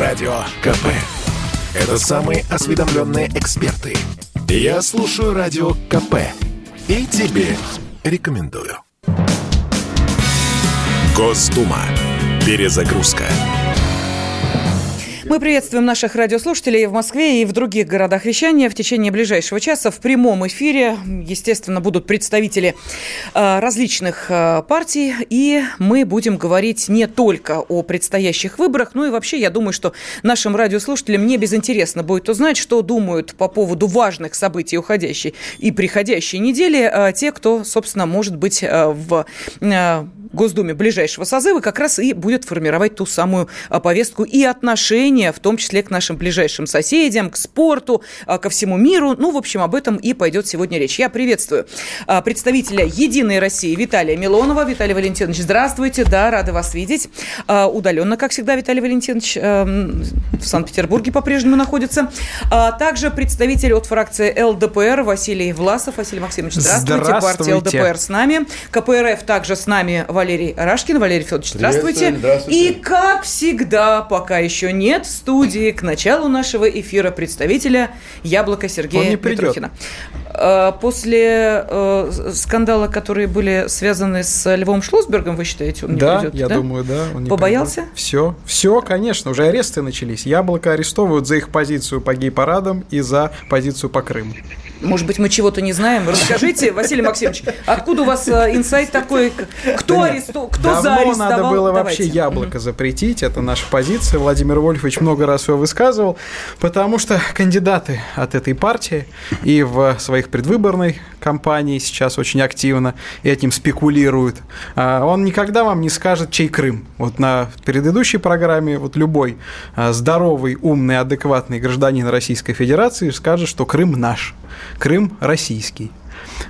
Радио КП. Это самые осведомленные эксперты. Я слушаю Радио КП. И тебе рекомендую. Госдума. Перезагрузка. Мы приветствуем наших радиослушателей в Москве и в других городах вещания. В течение ближайшего часа в прямом эфире, естественно, будут представители э, различных э, партий, и мы будем говорить не только о предстоящих выборах, но и вообще, я думаю, что нашим радиослушателям не безинтересно будет узнать, что думают по поводу важных событий уходящей и приходящей недели э, те, кто, собственно, может быть в Госдуме ближайшего созыва как раз и будет формировать ту самую а, повестку и отношения, в том числе к нашим ближайшим соседям, к спорту, а, ко всему миру. Ну, в общем, об этом и пойдет сегодня речь. Я приветствую а, представителя «Единой России» Виталия Милонова. Виталий Валентинович, здравствуйте. Да, рады вас видеть. Удаленно, как всегда, Виталий Валентинович в Санкт-Петербурге по-прежнему находится. Также представитель от фракции ЛДПР Василий Власов. Василий Максимович, здравствуйте. здравствуйте. Партия ЛДПР с нами. КПРФ также с нами Валерий Рашкин. Валерий Федорович, здравствуйте. здравствуйте. И, как всегда, пока еще нет в студии к началу нашего эфира представителя Яблока Сергея Петрухина. А, после э, скандала, которые были связаны с Львом Шлосбергом, вы считаете, он не да, придет? Я да, я думаю, да. Он не Побоялся? Придет. Все, все, конечно, уже аресты начались. Яблоко арестовывают за их позицию по гей-парадам и за позицию по Крыму. Может быть, мы чего-то не знаем. Расскажите, Василий Максимович, откуда у вас э, инсайт такой? Кто, аресту... Кто заарестовал? надо было Давайте. вообще яблоко запретить. Это наша позиция. Владимир Вольфович много раз его высказывал. Потому что кандидаты от этой партии и в своих предвыборной кампании сейчас очень активно этим спекулируют. А он никогда вам не скажет, чей Крым. Вот на предыдущей программе вот любой а, здоровый, умный, адекватный гражданин Российской Федерации скажет, что Крым наш. Крым российский.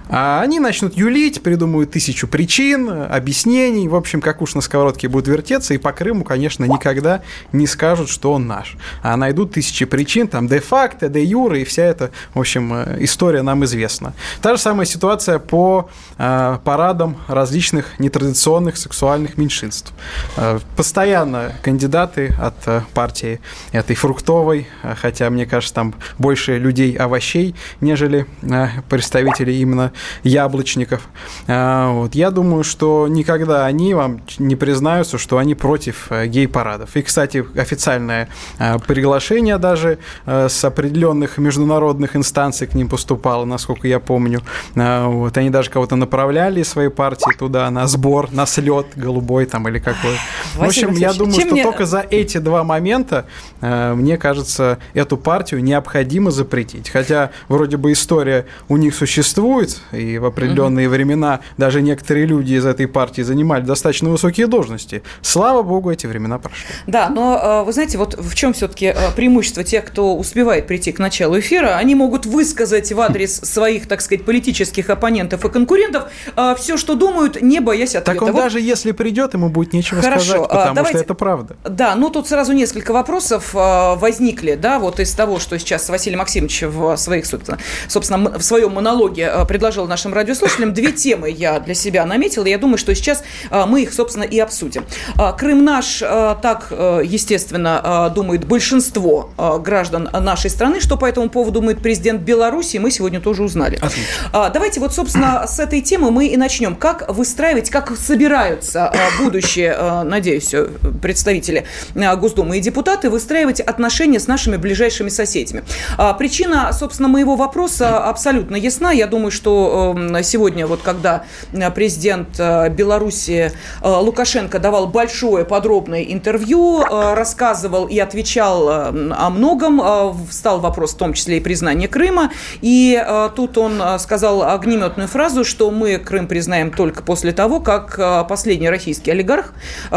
А они начнут юлить, придумают тысячу причин, объяснений. В общем, как уж на сковородке будут вертеться. И по Крыму, конечно, никогда не скажут, что он наш. А найдут тысячи причин, там, де-факто, де-юре, и вся эта, в общем, э, история нам известна. Та же самая ситуация по э, парадам различных нетрадиционных сексуальных меньшинств. Э, постоянно кандидаты от э, партии этой фруктовой, э, хотя, мне кажется, там больше людей-овощей, нежели э, представителей именно яблочников. А, вот. Я думаю, что никогда они вам не признаются, что они против э, гей-парадов. И, кстати, официальное э, приглашение даже э, с определенных международных инстанций к ним поступало, насколько я помню. А, вот. Они даже кого-то направляли из своей партии туда на сбор, на слет голубой там или какой. В общем, я думаю, что мне... только за эти два момента, мне кажется, эту партию необходимо запретить. Хотя вроде бы история у них существует, существует, и в определенные угу. времена даже некоторые люди из этой партии занимали достаточно высокие должности. Слава богу, эти времена прошли. Да, но э, вы знаете, вот в чем все-таки э, преимущество тех, кто успевает прийти к началу эфира, они могут высказать в адрес своих, так сказать, политических оппонентов и конкурентов э, все, что думают, не боясь ответа. Так он вот... даже если придет, ему будет нечего Хорошо, сказать, потому давайте... что это правда. Да, ну тут сразу несколько вопросов возникли, да, вот из того, что сейчас Василий Максимович в своих, собственно, в своем монологе Э, предложил нашим радиослушателям. Две темы я для себя наметила. Я думаю, что сейчас э, мы их, собственно, и обсудим. Э, Крым наш, так, естественно, думает большинство граждан нашей страны. Что по этому поводу думает президент Беларуси, мы сегодня тоже узнали. Отлично. Давайте вот, собственно, с этой темы мы и начнем. Как выстраивать, как собираются будущие, надеюсь, представители Госдумы и депутаты выстраивать отношения с нашими ближайшими соседями. Причина, собственно, моего вопроса абсолютно ясна. Я думаю, думаю, что эм, сегодня, вот когда э, президент э, Беларуси э, Лукашенко давал большое подробное интервью, рассказывал и отвечал о многом, встал вопрос в том числе и признания Крыма, и тут он сказал огнеметную фразу, что мы Крым признаем только после того, как последний российский олигарх,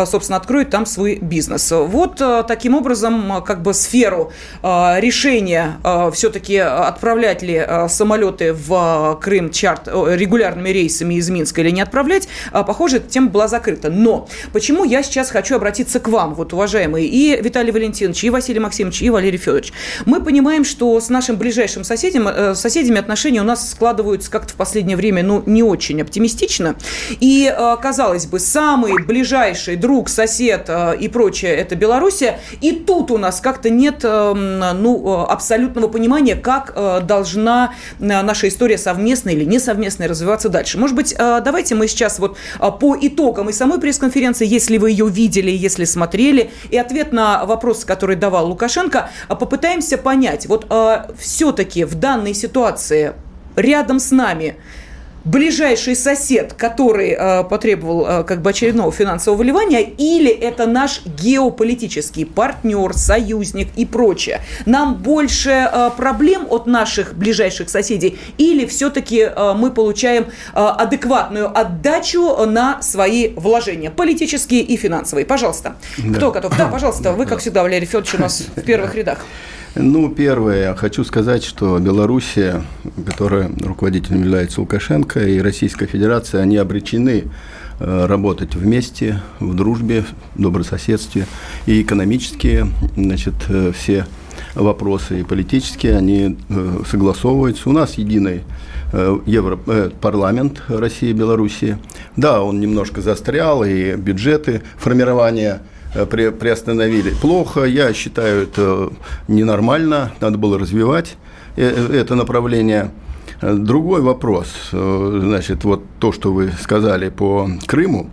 собственно, откроет там свой бизнес. Вот таким образом, как бы сферу решения все-таки отправлять ли самолеты в Крым чарт регулярными рейсами из Минска или не отправлять, похоже, эта тема была закрыта. Но почему я сейчас хочу обратиться к вам, вот, уважаемые, и Виталий Валентинович, и Василий Максимович, и Валерий Федорович. Мы понимаем, что с нашим ближайшим соседям, э, соседями отношения у нас складываются как-то в последнее время, ну, не очень оптимистично. И, э, казалось бы, самый ближайший друг, сосед э, и прочее – это Белоруссия. И тут у нас как-то нет, ну, абсолютного понимания, как должна наша история совместная или не совместная развиваться дальше. Может быть, давайте мы сейчас вот по итогам и самой пресс-конференции, если вы ее видели, если смотрели, и ответ на вопрос, который давал Лукашенко, попытаемся понять, вот все-таки в данной ситуации рядом с нами ближайший сосед, который э, потребовал э, как бы очередного финансового вливания, или это наш геополитический партнер, союзник и прочее. Нам больше э, проблем от наших ближайших соседей, или все-таки э, мы получаем э, адекватную отдачу на свои вложения, политические и финансовые. Пожалуйста. Да. Кто готов? Да, пожалуйста. Вы, как всегда, Валерий Федорович, у нас в первых рядах. Ну, первое, я хочу сказать, что Белоруссия, которая руководителем является Лукашенко, и Российская Федерация, они обречены э, работать вместе, в дружбе, в добрососедстве. И экономические, значит, э, все вопросы и политические, они э, согласовываются. У нас единый Европарламент России и Белоруссии. Да, он немножко застрял, и бюджеты формирования при, приостановили. Плохо, я считаю, это ненормально, надо было развивать э, э, это направление. Другой вопрос, значит, вот то, что вы сказали по Крыму,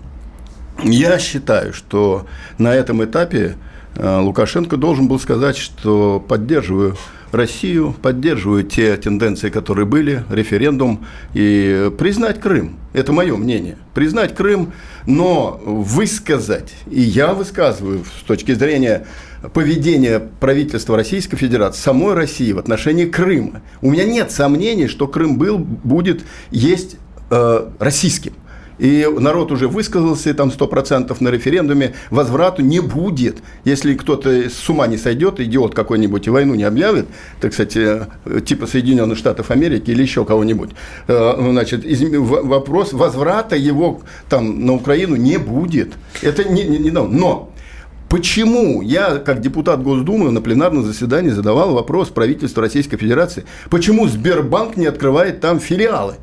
я считаю, что на этом этапе Лукашенко должен был сказать, что поддерживаю Россию, поддерживаю те тенденции, которые были, референдум, и признать Крым. Это мое мнение. Признать Крым, но высказать, и я высказываю с точки зрения поведения правительства Российской Федерации, самой России в отношении Крыма. У меня нет сомнений, что Крым был, будет, есть э, российским и народ уже высказался, там 100% на референдуме, возврату не будет. Если кто-то с ума не сойдет, идиот какой-нибудь и войну не объявит, так сказать, э, типа Соединенных Штатов Америки или еще кого-нибудь, э, значит, вопрос возврата его там на Украину не будет. Это не, не, не но Почему я, как депутат Госдумы, на пленарном заседании задавал вопрос правительству Российской Федерации, почему Сбербанк не открывает там филиалы?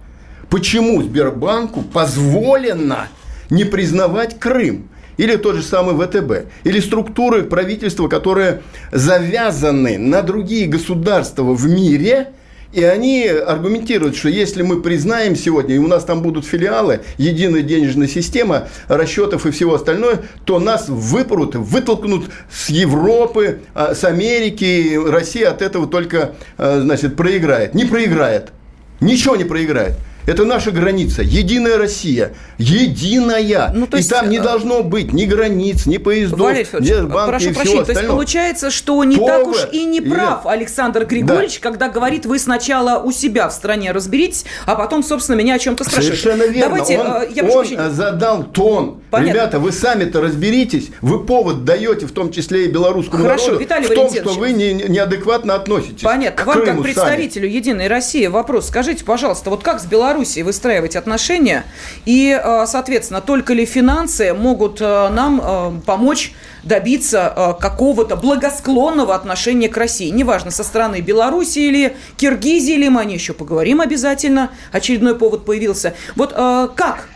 Почему Сбербанку позволено не признавать Крым? Или тот же самый ВТБ, или структуры правительства, которые завязаны на другие государства в мире, и они аргументируют, что если мы признаем сегодня, и у нас там будут филиалы, единая денежная система, расчетов и всего остальное, то нас выпрут, вытолкнут с Европы, а, с Америки, Россия от этого только, а, значит, проиграет. Не проиграет. Ничего не проиграет. Это наша граница. Единая Россия. Единая. Ну, и там не э, должно быть ни границ, ни поездов, ни банки прошу и прощения, То есть получается, что не Повар. так уж и не прав Или... Александр Григорьевич, да. когда говорит, вы сначала у себя в стране разберитесь, а потом, собственно, меня о чем-то спрашиваете. Совершенно верно. Давайте, он, э, я он задал тон. Понятно. Ребята, вы сами-то разберитесь, вы повод даете, в том числе и белорусскому Хорошо, народу, Виталий в том, что вы не, неадекватно относитесь Понятно. К Вам, как представителю сами. «Единой России», вопрос. Скажите, пожалуйста, вот как с Беларусью Белоруссией выстраивать отношения? И, э, соответственно, только ли финансы могут э, нам э, помочь добиться какого-то благосклонного отношения к России? Неважно, со стороны Беларуси или Киргизии, или мы о ней еще поговорим обязательно. Очередной повод появился. Вот как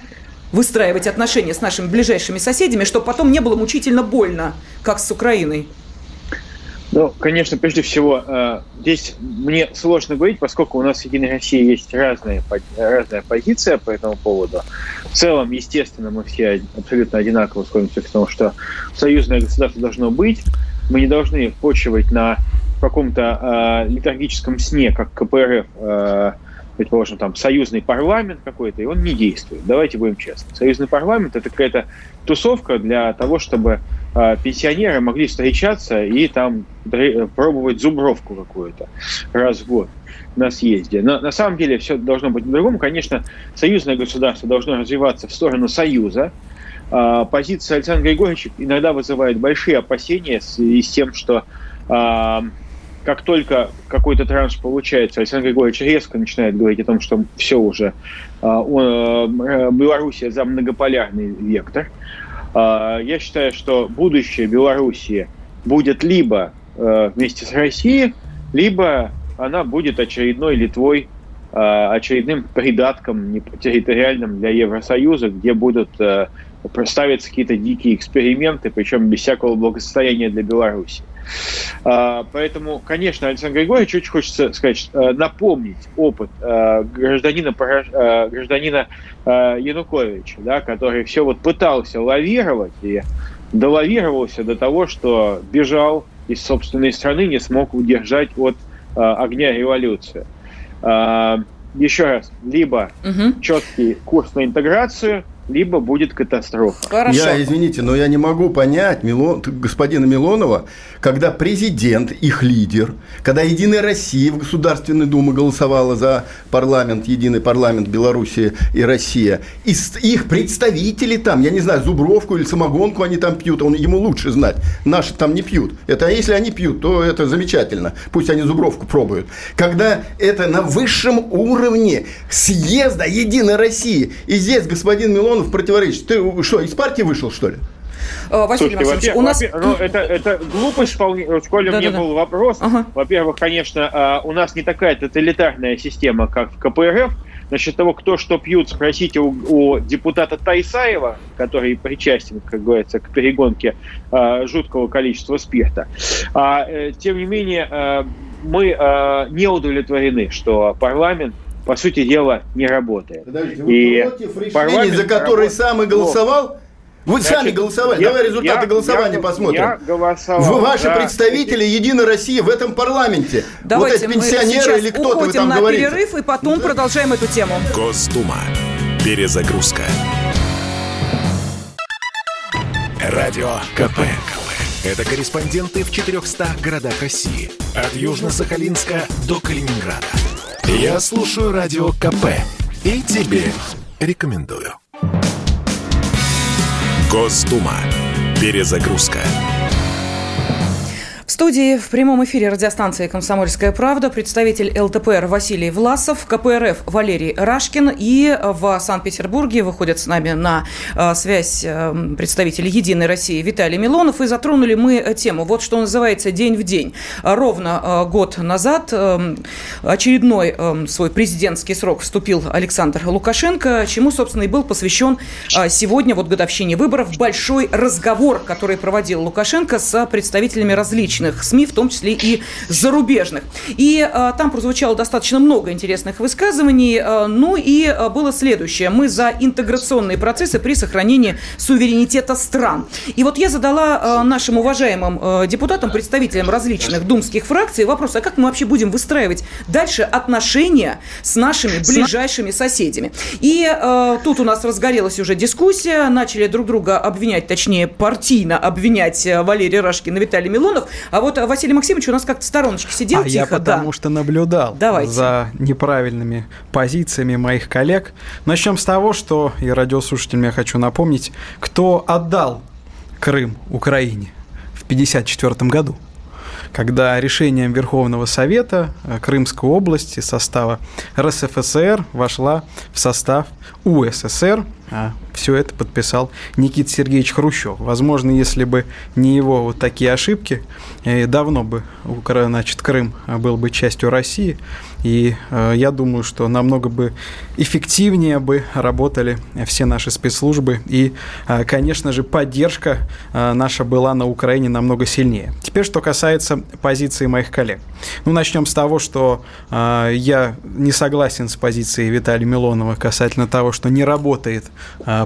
выстраивать отношения с нашими ближайшими соседями, чтобы потом не было мучительно больно, как с Украиной? Ну, конечно, прежде всего, э, здесь мне сложно говорить, поскольку у нас в Единой России есть разная, разная позиция по этому поводу. В целом, естественно, мы все абсолютно одинаково сходимся к тому, что союзное государство должно быть. Мы не должны почивать на каком-то э, литургическом сне, как КПРФ, э, предположим, там союзный парламент какой-то, и он не действует. Давайте будем честны. Союзный парламент – это какая-то тусовка для того, чтобы пенсионеры могли встречаться и там пробовать зубровку какую-то раз в год на съезде. Но на самом деле все должно быть по-другому. Конечно, союзное государство должно развиваться в сторону союза. А, позиция Александра Григорьевича иногда вызывает большие опасения в связи с тем, что а, как только какой-то транш получается, Александр Григорьевич резко начинает говорить о том, что все уже, Белоруссия за многополярный вектор. Я считаю, что будущее Белоруссии будет либо вместе с Россией, либо она будет очередной Литвой, очередным придатком территориальным для Евросоюза, где будут ставятся какие-то дикие эксперименты, причем без всякого благосостояния для Беларуси. А, поэтому, конечно, Александр Григорьевич очень хочется сказать, э, напомнить опыт э, гражданина, э, гражданина Януковича, да, который все вот пытался лавировать и долавировался до того, что бежал из собственной страны, не смог удержать от огня революции. А, еще раз, либо угу. четкий курс на интеграцию, либо будет катастрофа. Хорошо. Я, извините, но я не могу понять Милон, господина Милонова, когда президент, их лидер, когда Единая Россия в Государственной Думе голосовала за парламент, единый парламент Белоруссии и Россия, и их представители там, я не знаю, зубровку или самогонку они там пьют, он, ему лучше знать, наши там не пьют. Это, а если они пьют, то это замечательно, пусть они зубровку пробуют. Когда это на высшем уровне съезда Единой России, и здесь господин Милонов противоречит. Ты что, из партии вышел, что ли? Э, Василий Слушайте, у нас... Ну, это, это глупость вполне. В школе да, мне да, был да. вопрос. Ага. Во-первых, конечно, а, у нас не такая тоталитарная система, как в КПРФ. Насчет того, кто что пьют, спросите у, у депутата Тайсаева, который причастен, как говорится, к перегонке э, жуткого количества спирта. А, э, тем не менее, э, мы э, не удовлетворены, что парламент по сути дела, не работает. Подождите, вы и против решения, за которое сам и голосовал? Вы Значит, сами голосовали. Я, Давай результаты я, голосования я, посмотрим. Я голосовал. Вы ваши да, представители Единой России в этом парламенте. Давайте вот эти пенсионеры или кто-то вы там на говорите. перерыв и потом да. продолжаем эту тему. Госдума. Перезагрузка. Радио КП. Это корреспонденты в 400 городах России. От Южно-Сахалинска до Калининграда. Я слушаю Радио КП и тебе рекомендую. Госдума. Перезагрузка студии в прямом эфире радиостанции «Комсомольская правда» представитель ЛТПР Василий Власов, КПРФ Валерий Рашкин и в Санкт-Петербурге выходят с нами на э, связь э, представители «Единой России» Виталий Милонов. И затронули мы тему, вот что называется «День в день». Ровно э, год назад очередной свой президентский срок вступил Александр Лукашенко, чему, собственно, и был посвящен сегодня, вот годовщине выборов, большой разговор, который проводил Лукашенко с представителями различных различных СМИ, в том числе и зарубежных. И э, там прозвучало достаточно много интересных высказываний. Э, ну и э, было следующее. Мы за интеграционные процессы при сохранении суверенитета стран. И вот я задала нашим уважаемым депутатам, представителям различных думских фракций вопрос, а как мы вообще будем выстраивать дальше отношения с нашими ближайшими соседями? И э, тут у нас разгорелась уже дискуссия, начали друг друга обвинять, точнее партийно обвинять Валерий Рашкин и Виталий Милонов. А вот Василий Максимович у нас как-то в стороночке сидел а тихо. я потому да. что наблюдал Давайте. за неправильными позициями моих коллег. Начнем с того, что, и радиослушателям я хочу напомнить, кто отдал Крым Украине в 1954 году когда решением Верховного Совета э, Крымской области состава РСФСР вошла в состав УССР, а все это подписал Никита Сергеевич Хрущев. Возможно, если бы не его вот такие ошибки, э, давно бы значит, Крым был бы частью России. И э, я думаю, что намного бы эффективнее бы работали все наши спецслужбы. И, э, конечно же, поддержка э, наша была на Украине намного сильнее. Теперь, что касается позиции моих коллег. Ну, начнем с того, что э, я не согласен с позицией Виталия Милонова касательно того, что не работает э,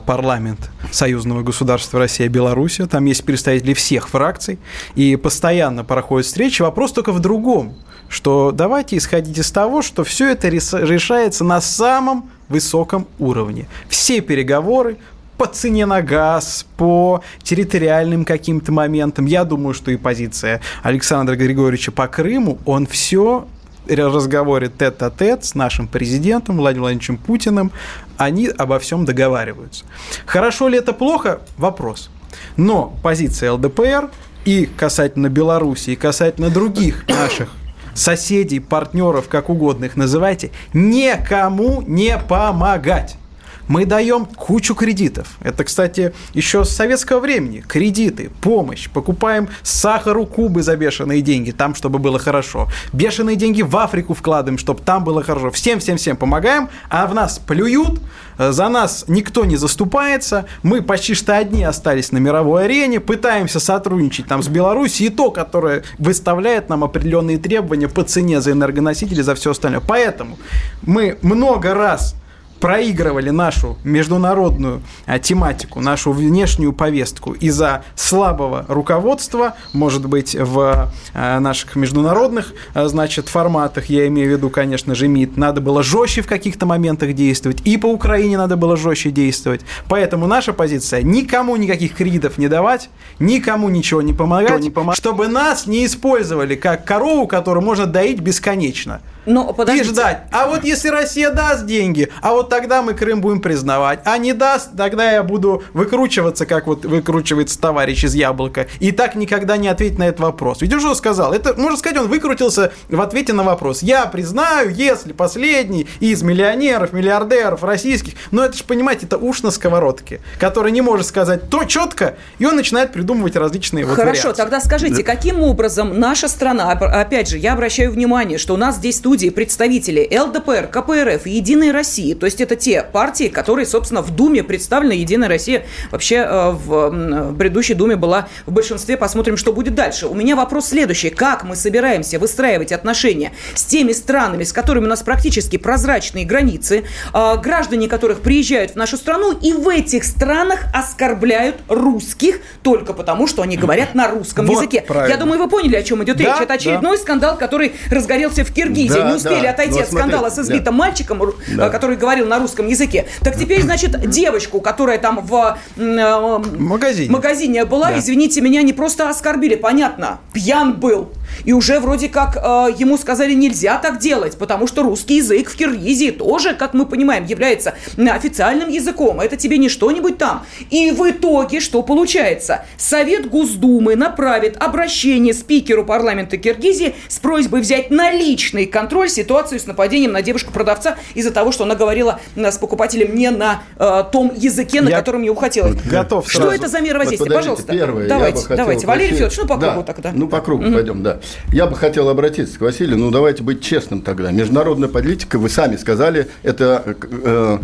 парламент союзного государства Россия-Белоруссия. Там есть представители всех фракций. И постоянно проходят встречи. Вопрос только в другом что давайте исходить из того, что все это решается на самом высоком уровне. Все переговоры по цене на газ, по территориальным каким-то моментам. Я думаю, что и позиция Александра Григорьевича по Крыму, он все разговоре тет-а-тет с нашим президентом Владимиром Владимировичем Путиным, они обо всем договариваются. Хорошо ли это плохо? Вопрос. Но позиция ЛДПР и касательно Беларуси, и касательно других наших соседей, партнеров, как угодно их называйте, никому не помогать. Мы даем кучу кредитов. Это, кстати, еще с советского времени. Кредиты, помощь. Покупаем сахар у Кубы за бешеные деньги, там, чтобы было хорошо. Бешеные деньги в Африку вкладываем, чтобы там было хорошо. Всем-всем-всем помогаем, а в нас плюют, за нас никто не заступается, мы почти что одни остались на мировой арене, пытаемся сотрудничать там с Беларусью, и то, которое выставляет нам определенные требования по цене за энергоносители, за все остальное. Поэтому мы много раз проигрывали нашу международную а, тематику, нашу внешнюю повестку из-за слабого руководства, может быть, в а, наших международных, а, значит, форматах, я имею в виду, конечно же, МИД, надо было жестче в каких-то моментах действовать, и по Украине надо было жестче действовать. Поэтому наша позиция – никому никаких кредитов не давать, никому ничего не помогать, не помог... чтобы нас не использовали как корову, которую можно доить бесконечно. Но, подождите. и ждать. А вот если Россия даст деньги, а вот тогда мы Крым будем признавать. А не даст, тогда я буду выкручиваться, как вот выкручивается товарищ из Яблока. И так никогда не ответить на этот вопрос. Ведь уже сказал, это, можно сказать, он выкрутился в ответе на вопрос. Я признаю, если последний из миллионеров, миллиардеров российских, но это же, понимаете, это уж на сковородке, который не может сказать то четко, и он начинает придумывать различные вот Хорошо, вариации. тогда скажите, каким образом наша страна, опять же, я обращаю внимание, что у нас здесь студии представители ЛДПР, КПРФ и Единой России, то есть это те партии, которые, собственно, в Думе представлены. Единая Россия вообще э, в предыдущей Думе была в большинстве. Посмотрим, что будет дальше. У меня вопрос следующий. Как мы собираемся выстраивать отношения с теми странами, с которыми у нас практически прозрачные границы, э, граждане которых приезжают в нашу страну и в этих странах оскорбляют русских только потому, что они говорят на русском вот языке. Правильно. Я думаю, вы поняли, о чем идет да, речь. Это очередной да. скандал, который разгорелся в Киргизии. Да, Не успели да. отойти от скандала со сбитым да. мальчиком, да. который говорил на русском языке. Так теперь, значит, девочку, которая там в э, магазине. магазине была, да. извините меня, не просто оскорбили, понятно, пьян был. И уже вроде как э, ему сказали, нельзя так делать, потому что русский язык в Киргизии тоже, как мы понимаем, является официальным языком. Это тебе не что-нибудь там. И в итоге что получается? Совет Госдумы направит обращение спикеру парламента Киргизии с просьбой взять на личный контроль ситуацию с нападением на девушку-продавца из-за того, что она говорила э, с покупателем не на э, том языке, на я котором ему хотелось. Готов Что сразу. это за мера воздействия? Пожалуйста. Первое, давайте, давайте. Валерий Федорович, ну по кругу да, тогда. Ну по кругу угу. пойдем, да. Я бы хотел обратиться к Василию, ну давайте быть честным тогда. Международная политика, вы сами сказали, это э,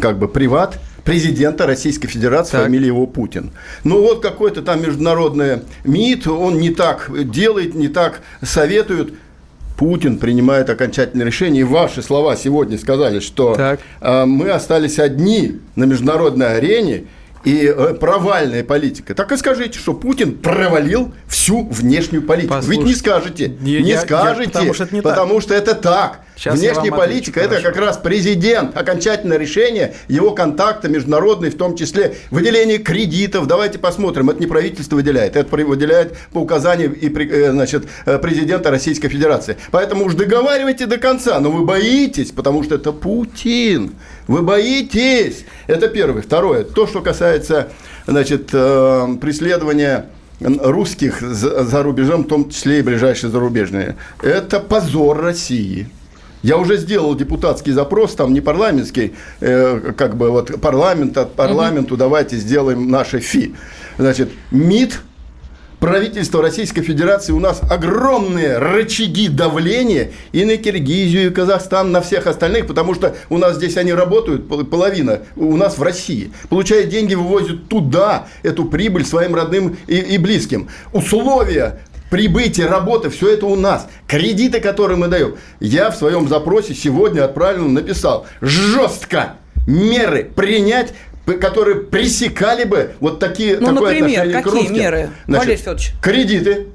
как бы приват президента Российской Федерации, так. фамилия его Путин. Ну вот какой-то там международный МИД, он не так делает, не так советует. Путин принимает окончательное решение. И ваши слова сегодня сказали, что э, мы остались одни на международной арене, и э, провальная политика. Так и скажите, что Путин провалил всю внешнюю политику. Послушайте, Ведь не скажете, не, не я, скажете, я, потому, что это, не потому так. что это так. Сейчас Внешняя политика – это как раз президент, окончательное решение его контакта международный, в том числе выделение кредитов. Давайте посмотрим, это не правительство выделяет, это выделяет по указанию и, э, значит, э, президента Российской Федерации. Поэтому уж договаривайте до конца, но вы боитесь, потому что это Путин. Вы боитесь. Это первое. Второе. То, что касается значит, э, преследования русских за рубежом, в том числе и ближайшие зарубежные. Это позор России. Я уже сделал депутатский запрос, там не парламентский, э, как бы вот парламент от парламенту, угу. давайте сделаем наше ФИ. Значит, МИД, правительство Российской Федерации, у нас огромные рычаги давления и на Киргизию, и Казахстан, на всех остальных, потому что у нас здесь они работают, половина у нас в России. Получая деньги, вывозят туда эту прибыль своим родным и, и близким. Условия прибытие, работа, все это у нас. Кредиты, которые мы даем. Я в своем запросе сегодня отправил, написал жестко меры принять которые пресекали бы вот такие ну, такое например, отношение какие к русским. меры, Значит, Валерий Федорович? Кредиты,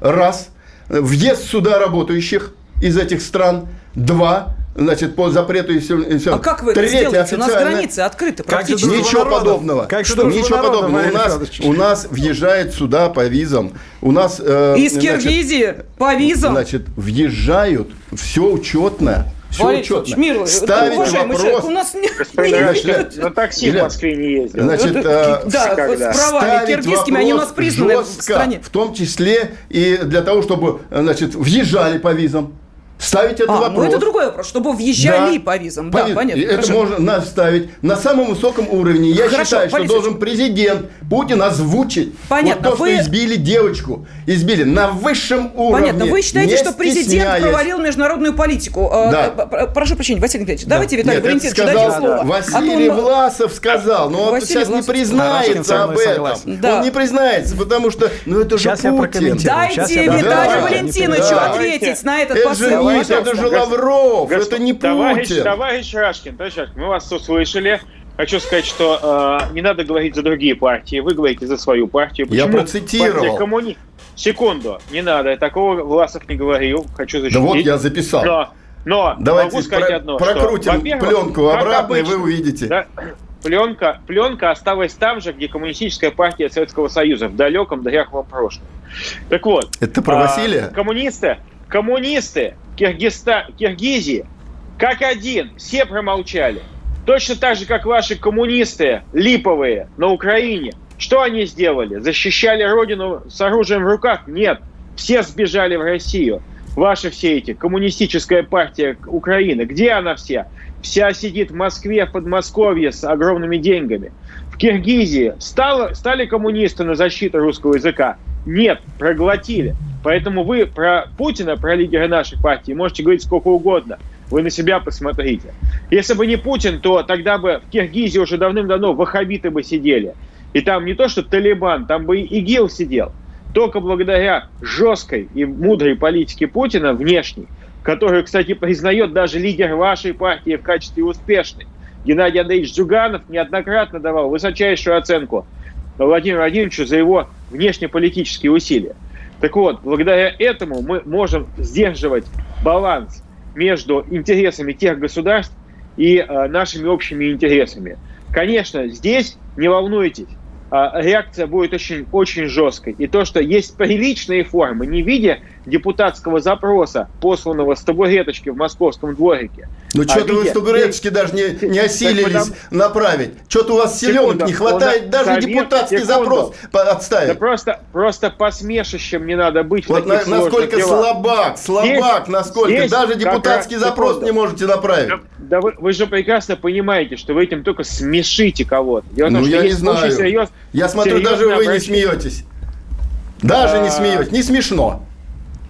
раз. Въезд сюда работающих из этих стран, два значит, по запрету и все. И все. А как вы это Третье, сделаете? У нас границы открыты практически. Ничего подобного. Как что? Ничего подобного. У нас, у нас въезжает сюда по визам. У нас... Э, Из Киргизии по визам? Значит, въезжают, все учетно Все Валерий четко. Мир, Ставить вопрос. Человек, у нас не, на такси в Москве не ездил. Значит, это, э, да, с правами киргизскими, они у нас признаны в стране. В том числе и для того, чтобы значит, въезжали по визам. Ставить это а, вопрос. Ну это другой вопрос, чтобы въезжали да. по визам. Да, понятно. Это хорошо. можно наставить на самом высоком уровне. Я хорошо, считаю, что должен президент Путин озвучить Понятно. вот то, Вы... что избили девочку. Избили на высшем уровне. Понятно. Вы считаете, что президент провалил международную политику. А, да. Прошу прощения, Василий Николаевич, да. давайте Виталий Валентинович дадим слово. Василий а он... Власов сказал, но он сейчас Власов. не признается об этом. Да. Он не признается, потому что, ну это же Путин. Дайте Виталию Валентиновичу ответить на этот посыл. Давайте, это же Лавров, Госп... это не товарищ, Путин. Товарищ Рашкин, товарищ Рашкин, мы вас услышали. Хочу сказать, что э, не надо говорить за другие партии, вы говорите за свою партию. Почему Я процитировал. Коммуни... Секунду, не надо, такого Власов не говорил, хочу защитить. Да вот я записал. Но, но Давайте могу сказать про- одно, прокрутим что, пленку обратно, обычно, и вы увидите. Да, пленка, пленка осталась там же, где коммунистическая партия Советского Союза, в далеком, дряхлом прошлом. Так вот. Это про а, Василия? Коммунисты, коммунисты Киргизста, Киргизии, как один, все промолчали. Точно так же, как ваши коммунисты липовые на Украине. Что они сделали? Защищали родину с оружием в руках? Нет. Все сбежали в Россию. Ваши все эти, коммунистическая партия Украины. Где она вся? Вся сидит в Москве, в Подмосковье с огромными деньгами. В Киргизии стало, стали коммунисты на защиту русского языка? Нет, проглотили. Поэтому вы про Путина, про лидера нашей партии можете говорить сколько угодно. Вы на себя посмотрите. Если бы не Путин, то тогда бы в Киргизии уже давным-давно ваххабиты бы сидели. И там не то, что Талибан, там бы и ИГИЛ сидел. Только благодаря жесткой и мудрой политике Путина внешней, которую, кстати, признает даже лидер вашей партии в качестве успешной. Геннадий Андреевич Зюганов неоднократно давал высочайшую оценку Владимиру Владимировичу за его внешнеполитические усилия. Так вот, благодаря этому мы можем сдерживать баланс между интересами тех государств и э, нашими общими интересами. Конечно, здесь не волнуйтесь, а, реакция будет очень, очень жесткой. И то, что есть приличные формы, не в виде депутатского запроса, посланного с табуреточки в московском дворике. Ну, а что-то вы с табуреточки даже не, не осилились потому... направить. Что-то у вас силенок не хватает, он, даже совет, депутатский секунду. запрос отставить. Да просто, просто посмешищем не надо быть вот на, Насколько делах. слабак, слабак, здесь, насколько. Здесь даже депутатский раз, запрос секунду. не можете направить. Да, да вы, вы же прекрасно понимаете, что вы этим только смешите кого-то. Дело ну, том, я не знаю. Серьез, я смотрю, даже вы не смеетесь. Даже а... не смеетесь. Не смешно.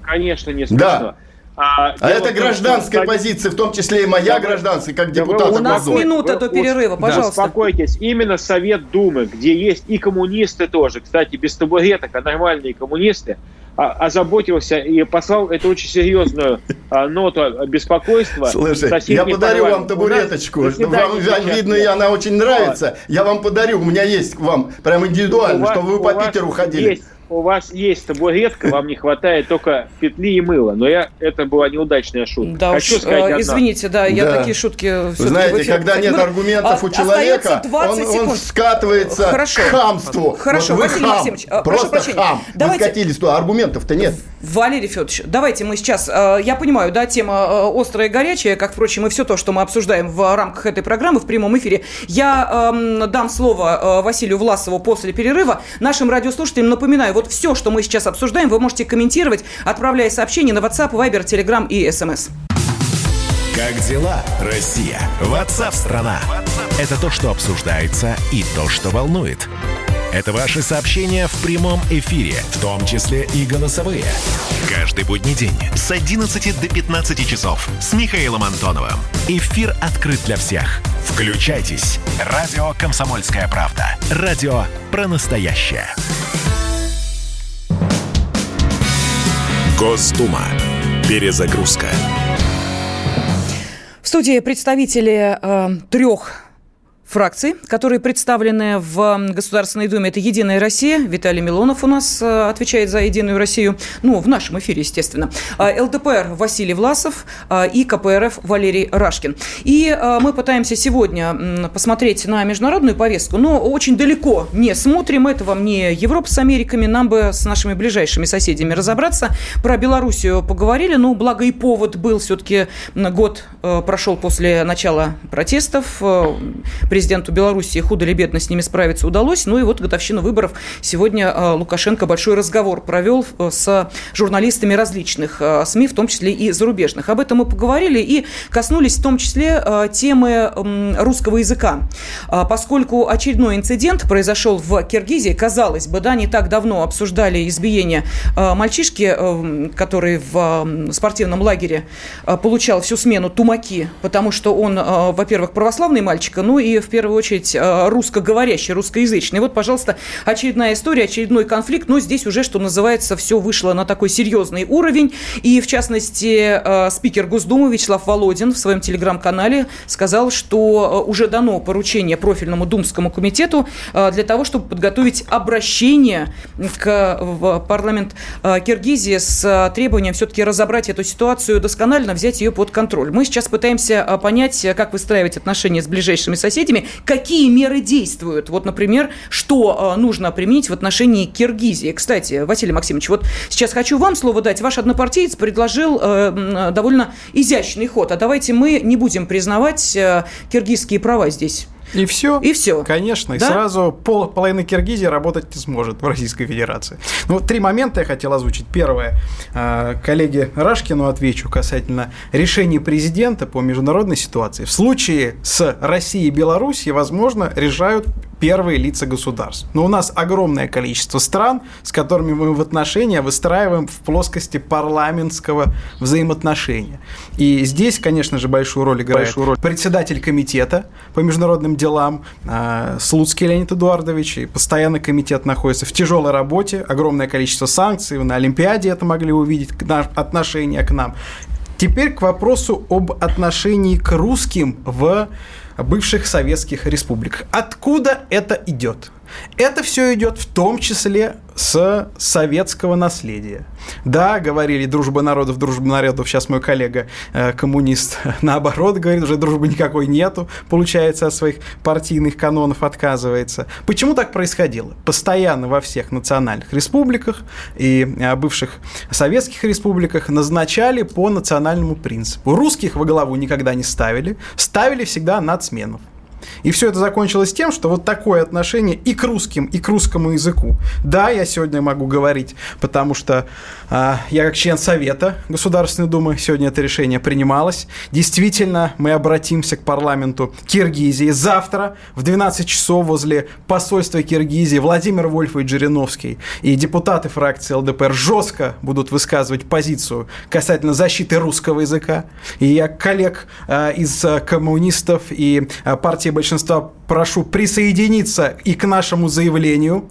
Конечно, не смешно. Да. А, а это гражданская что, позиция, в том числе и моя да, гражданская, как депутат. У нас минута до перерыва, пожалуйста. Успокойтесь, именно Совет Думы, где есть и коммунисты тоже, кстати, без табуреток, а нормальные коммунисты, а, озаботился и послал эту очень серьезную а, ноту беспокойства. Слушай, я подарю вам табуреточку. Вам, видно, и она очень нравится. Я вам подарю, у меня есть к вам прям индивидуально, чтобы вы по Питеру ходили. Есть у вас есть табуретка, вам не хватает только петли и мыла. Но я, это была неудачная шутка. Да Хочу уж, сказать э, извините, да, я да. такие шутки... Вы знаете, когда нет аргументов а, у человека, он, он скатывается Хорошо. к хамству. Хорошо, вот Василий хам, Максимович, э, просто прошу хам. Давайте... Вы скатились, то аргументов-то нет. Валерий Федорович, давайте мы сейчас... Э, я понимаю, да, тема острая и горячая, как, впрочем, и все то, что мы обсуждаем в рамках этой программы в прямом эфире. Я э, дам слово Василию Власову после перерыва. Нашим радиослушателям напоминаю, вот все, что мы сейчас обсуждаем, вы можете комментировать, отправляя сообщения на WhatsApp, Viber, Telegram и SMS. Как дела, Россия? Ватсап-страна! Это то, что обсуждается и то, что волнует. Это ваши сообщения в прямом эфире, в том числе и голосовые. Каждый будний день с 11 до 15 часов с Михаилом Антоновым. Эфир открыт для всех. Включайтесь. Радио «Комсомольская правда». Радио про настоящее. Госдума. Перезагрузка. В студии представители э, трех фракций, которые представлены в Государственной Думе. Это «Единая Россия». Виталий Милонов у нас э, отвечает за «Единую Россию». Ну, в нашем эфире, естественно. А, ЛДПР Василий Власов а, и КПРФ Валерий Рашкин. И мы пытаемся сегодня посмотреть на международную повестку, но очень далеко не смотрим. Это вам не Европа с Америками. Нам бы с нашими ближайшими соседями разобраться. Про Белоруссию поговорили. Ну, благо и повод был. Все-таки год э, прошел после начала протестов э, президенту Беларуси худо или бедно с ними справиться удалось. Ну и вот годовщина выборов. Сегодня э, Лукашенко большой разговор провел э, с журналистами различных э, СМИ, в том числе и зарубежных. Об этом мы поговорили и коснулись в том числе темы русского языка. Поскольку очередной инцидент произошел в Киргизии, казалось бы, да, не так давно обсуждали избиение мальчишки, который в спортивном лагере получал всю смену тумаки, потому что он, во-первых, православный мальчик, ну и в первую очередь э, русскоговорящий, русскоязычный. Вот, пожалуйста, очередная история, очередной конфликт, но здесь уже, что называется, все вышло на такой серьезный уровень. И, в частности, э, спикер Госдумы Вячеслав Володин в своем телеграм-канале сказал, что э, уже дано поручение профильному Думскому комитету для того, чтобы подготовить обращение к, в парламент Киргизии с требованием все-таки разобрать эту ситуацию досконально, взять ее под контроль. Мы сейчас пытаемся понять, как выстраивать отношения с ближайшими соседями, какие меры действуют. Вот, например, что э, нужно применить в отношении Киргизии. Кстати, Василий Максимович, вот сейчас хочу вам слово дать. Ваш однопартиец предложил э, довольно изящный ход. А давайте мы не будем признавать э, киргизские права здесь. И все? И все. Конечно. И сразу пол, половина Киргизии работать не сможет в Российской Федерации. Ну, три момента я хотел озвучить. Первое. А, коллеге Рашкину отвечу касательно решения президента по международной ситуации. В случае с Россией и Белоруссией, возможно, решают первые лица государств. Но у нас огромное количество стран, с которыми мы в отношения выстраиваем в плоскости парламентского взаимоотношения. И здесь, конечно же, большую роль играет большую роль. председатель комитета по международным делам э, Слуцкий Леонид Эдуардович, и постоянный комитет находится в тяжелой работе, огромное количество санкций, на Олимпиаде это могли увидеть, отношение к нам. Теперь к вопросу об отношении к русским в бывших советских республиках. Откуда это идет? Это все идет в том числе с советского наследия. Да, говорили дружба народов, дружба народов. Сейчас мой коллега э, коммунист наоборот говорит, уже дружбы никакой нету, получается, от своих партийных канонов отказывается. Почему так происходило? Постоянно во всех национальных республиках и э, бывших советских республиках назначали по национальному принципу. Русских во главу никогда не ставили, ставили всегда нацменов. И все это закончилось тем, что вот такое отношение и к русским, и к русскому языку. Да, я сегодня могу говорить, потому что э, я как член Совета Государственной Думы, сегодня это решение принималось. Действительно, мы обратимся к парламенту Киргизии. Завтра в 12 часов возле посольства Киргизии Владимир Вольфович Жириновский и депутаты фракции ЛДПР жестко будут высказывать позицию касательно защиты русского языка. И я коллег э, из коммунистов и э, партии большинства прошу присоединиться и к нашему заявлению,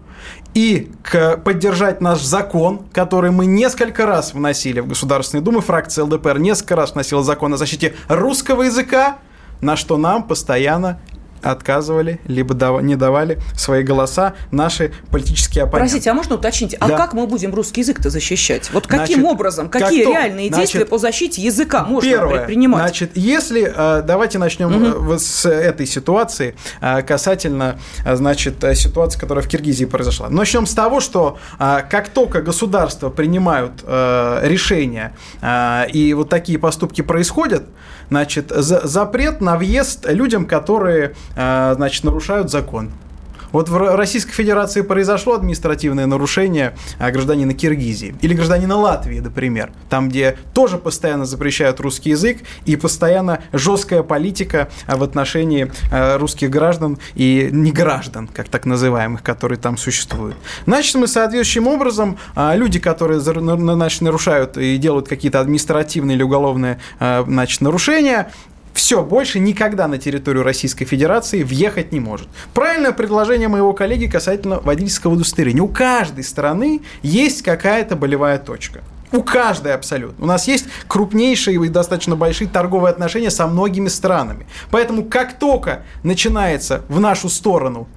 и к, поддержать наш закон, который мы несколько раз вносили в Государственную Думу. Фракция ЛДПР несколько раз вносила закон о защите русского языка, на что нам постоянно отказывали, либо дав- не давали свои голоса наши политические оппоненты. Простите, а можно уточнить, а да. как мы будем русский язык-то защищать? Вот каким значит, образом, какие как реальные значит, действия по защите языка можно первое, предпринимать? Значит, если, э, давайте начнем угу. с этой ситуации касательно, значит, ситуации, которая в Киргизии произошла. Начнем с того, что как только государства принимают решения и вот такие поступки происходят, значит, запрет на въезд людям, которые Э, значит, нарушают закон. Вот в Российской Федерации произошло административное нарушение а, гражданина Киргизии или гражданина Латвии, например, там, где тоже постоянно запрещают русский язык и постоянно жесткая политика а, в отношении русских граждан и не граждан, как так называемых, которые там существуют. Значит, мы соответствующим образом, люди, которые значит, нарушают и делают какие-то административные или уголовные значит, нарушения, все, больше никогда на территорию Российской Федерации въехать не может. Правильное предложение моего коллеги касательно водительского удостоверения. У каждой страны есть какая-то болевая точка. У каждой абсолютно. У нас есть крупнейшие и достаточно большие торговые отношения со многими странами. Поэтому как только начинается в нашу сторону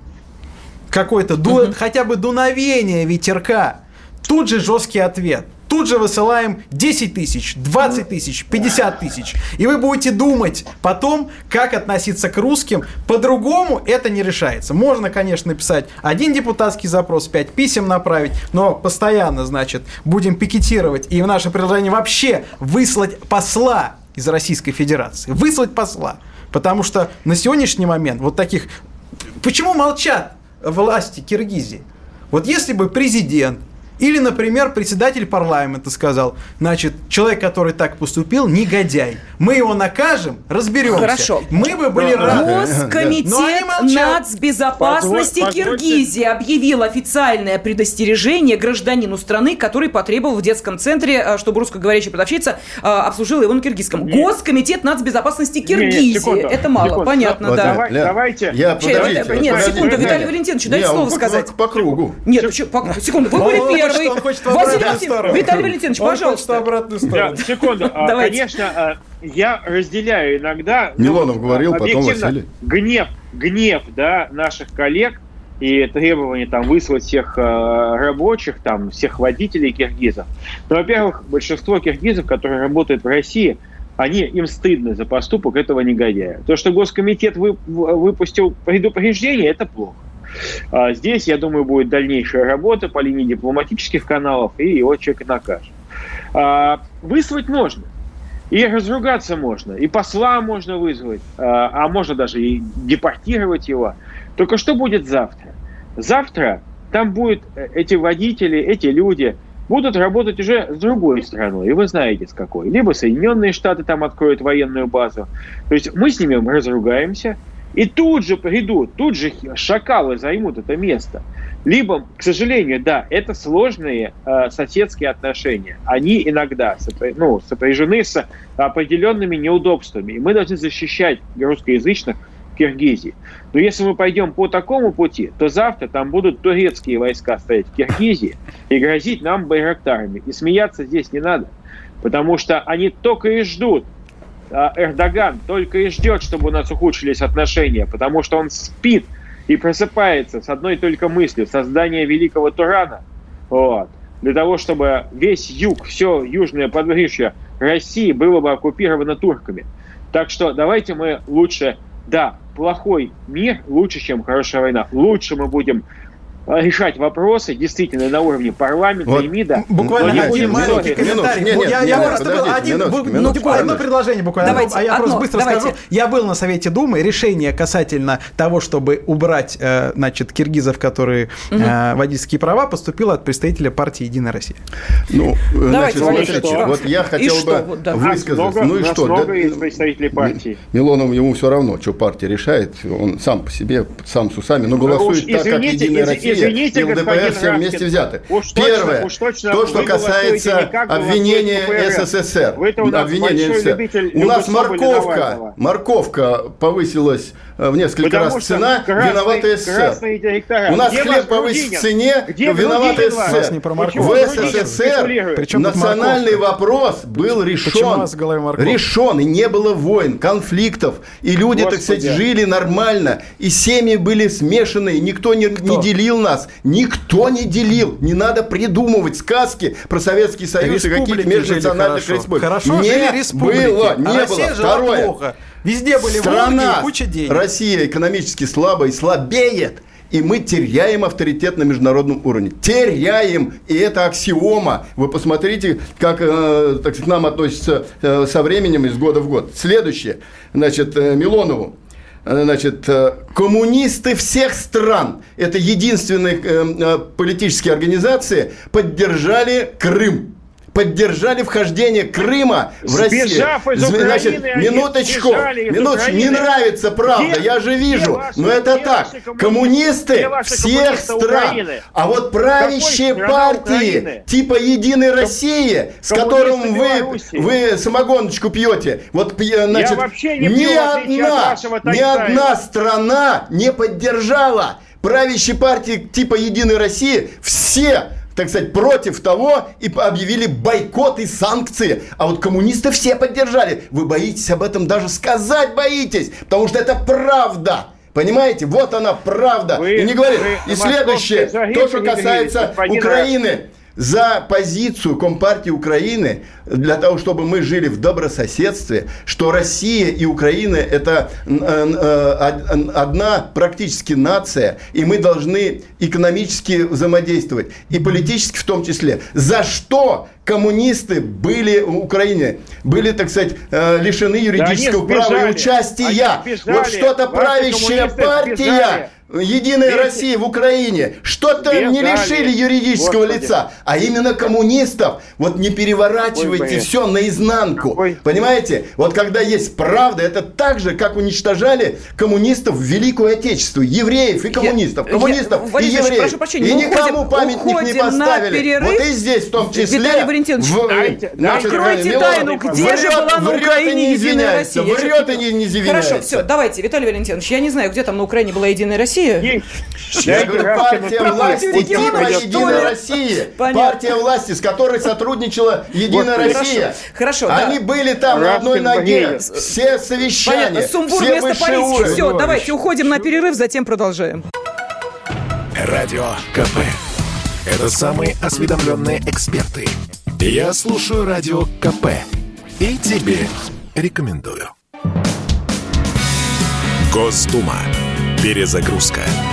какое-то ду- хотя бы дуновение ветерка, тут же жесткий ответ – тут же высылаем 10 тысяч, 20 тысяч, 50 тысяч. И вы будете думать потом, как относиться к русским. По-другому это не решается. Можно, конечно, написать один депутатский запрос, 5 писем направить, но постоянно, значит, будем пикетировать. И в наше предложение вообще выслать посла из Российской Федерации. Выслать посла. Потому что на сегодняшний момент вот таких... Почему молчат власти Киргизии? Вот если бы президент или, например, председатель парламента сказал, значит, человек, который так поступил, негодяй. Мы его накажем, разберемся. Хорошо. Мы бы были рады. Госкомитет нацбезопасности Позволь, Киргизии объявил официальное предостережение гражданину страны, который потребовал в детском центре, э, чтобы русскоговорящая продавщица э, обслужила его на киргизском. Нет. Госкомитет нацбезопасности Киргизии. Нет, Это мало, секунду. понятно, вот, да. Давай, давайте. Я, подождите, нет, подождите, секунду, Виталий Валентинович, дайте слово сказать. По, по кругу. Нет, секунду, вы были первые первый. Он хочет Василий Виталий Валентинович, пожалуйста. Обратную сторону. Да, секунду. А, конечно, а, я разделяю иногда... Ну, Милонов ну, говорил, потом Василий. Гнев, гнев, да, наших коллег и требование там выслать всех э, рабочих, там, всех водителей киргизов. Но, ну, во-первых, большинство киргизов, которые работают в России, они, им стыдно за поступок этого негодяя. То, что Госкомитет вы, выпустил предупреждение, это плохо. А здесь, я думаю, будет дальнейшая работа по линии дипломатических каналов, и его человек накажет. А, выслать можно. И разругаться можно, и посла можно вызвать, а, а можно даже и депортировать его. Только что будет завтра? Завтра там будут э, эти водители, эти люди будут работать уже с другой страной, и вы знаете с какой. Либо Соединенные Штаты там откроют военную базу. То есть мы с ними разругаемся, и тут же придут, тут же шакалы займут это место. Либо, к сожалению, да, это сложные э, соседские отношения. Они иногда сопря... ну, сопряжены с определенными неудобствами. И мы должны защищать русскоязычных в Киргизии. Но если мы пойдем по такому пути, то завтра там будут турецкие войска стоять в Киргизии и грозить нам байрактарами. И смеяться здесь не надо. Потому что они только и ждут, Эрдоган только и ждет, чтобы у нас ухудшились отношения, потому что он спит и просыпается с одной только мыслью создания великого Турана, вот, для того, чтобы весь юг, все южное подбрюшье России было бы оккупировано турками. Так что давайте мы лучше, да, плохой мир лучше, чем хорошая война. Лучше мы будем решать вопросы действительно на уровне парламента вот. и МИДа. Буквально один маленький комментарий. Нет, нет, я, нет, я просто был один, минуточку, минуточку, одно предложение буквально. Давайте, а я одно, просто быстро давайте. скажу. Я был на Совете Думы. Решение касательно того, чтобы убрать, э, значит, киргизов, которые угу. водительские права, поступило от представителя партии «Единая Россия». Ну, давайте, значит, смотрите, вот я хотел и бы что? Высказать. Много, ну и что? Много да, из представителей партии. Милонов ему все равно, что партия решает. Он сам по себе, сам с усами, но голосует так, как «Единая Россия» извините, и ЛДПР все вместе взяты. Уж Первое, уж точно то, что касается обвинения СССР. Обвинения СССР. У нас морковка, морковка повысилась э, в несколько Потому раз цена, виновата СССР. У нас хлеб повысился в цене, виновата СССР. В СССР национальный вопрос был решен. Решен, и не было войн, конфликтов, и люди, так сказать, жили нормально, и семьи были смешанные, никто не, не делил нас никто не делил. Не надо придумывать сказки про Советский Союз и какие-то межнациональных республик. Хорошо не было, не а было. Второе. Плохо. Везде были Страна, волки куча денег. Россия экономически слабая и слабеет. И мы теряем авторитет на международном уровне. Теряем. И это аксиома. Вы посмотрите, как э, так к нам относятся э, со временем из года в год. Следующее. Значит, э, Милонову. Э, значит, э, коммунисты всех стран, это единственные э, политические организации, поддержали Крым поддержали вхождение Крыма в Россию. из Украины, Значит, минуточку, минуточку, не нравится правда, где, я же вижу, ваши, но это так. Коммунисты всех стран, Украины? а вот правящие партии Украины? типа Единой России, с которым вы, вы самогоночку пьете, вот значит, не ни одна, ни одна страна не поддержала правящие партии типа Единой России все так сказать, против того и объявили бойкот и санкции. А вот коммунисты все поддержали. Вы боитесь об этом даже сказать боитесь, потому что это правда. Понимаете? Вот она правда. Вы, и не говорит. И следующее, то, что касается Украины за позицию Компартии Украины для того, чтобы мы жили в добрососедстве, что Россия и Украина – это э, э, одна практически нация, и мы должны экономически взаимодействовать, и политически в том числе. За что коммунисты были в Украине, были, так сказать, э, лишены юридического да права и участия. Вот что-то правящая партия Единая Видите? Россия в Украине что-то не лишили юридического Господи. лица, а именно коммунистов. Вот не переворачивайте все наизнанку. Какой? Понимаете? Вот когда есть правда, это так же, как уничтожали коммунистов в Великую Отечество, евреев и коммунистов, я, коммунистов я, и евреев. Прошу прощения, и никому уходим, памятник уходим не поставили. Вот и здесь в том числе. Виталий Валентинович, в, дайте, значит, откройте тайну, где врет, же была на Украине Единая Россия. Врет и не, не извиняется. Хорошо, все, давайте, Виталий Валентинович, я не знаю, где там на Украине была Единая Россия, России? Я говорю, партия власти, Единая Россия. Партия власти, с которой сотрудничала Единая Россия. Хорошо. Они были там на одной ноге. Все совещания. Сумбур вместо политики. Все, давайте уходим на перерыв, затем продолжаем. Радио КП. Это самые осведомленные эксперты. Я слушаю Радио КП. И тебе рекомендую. Госдума. Перезагрузка.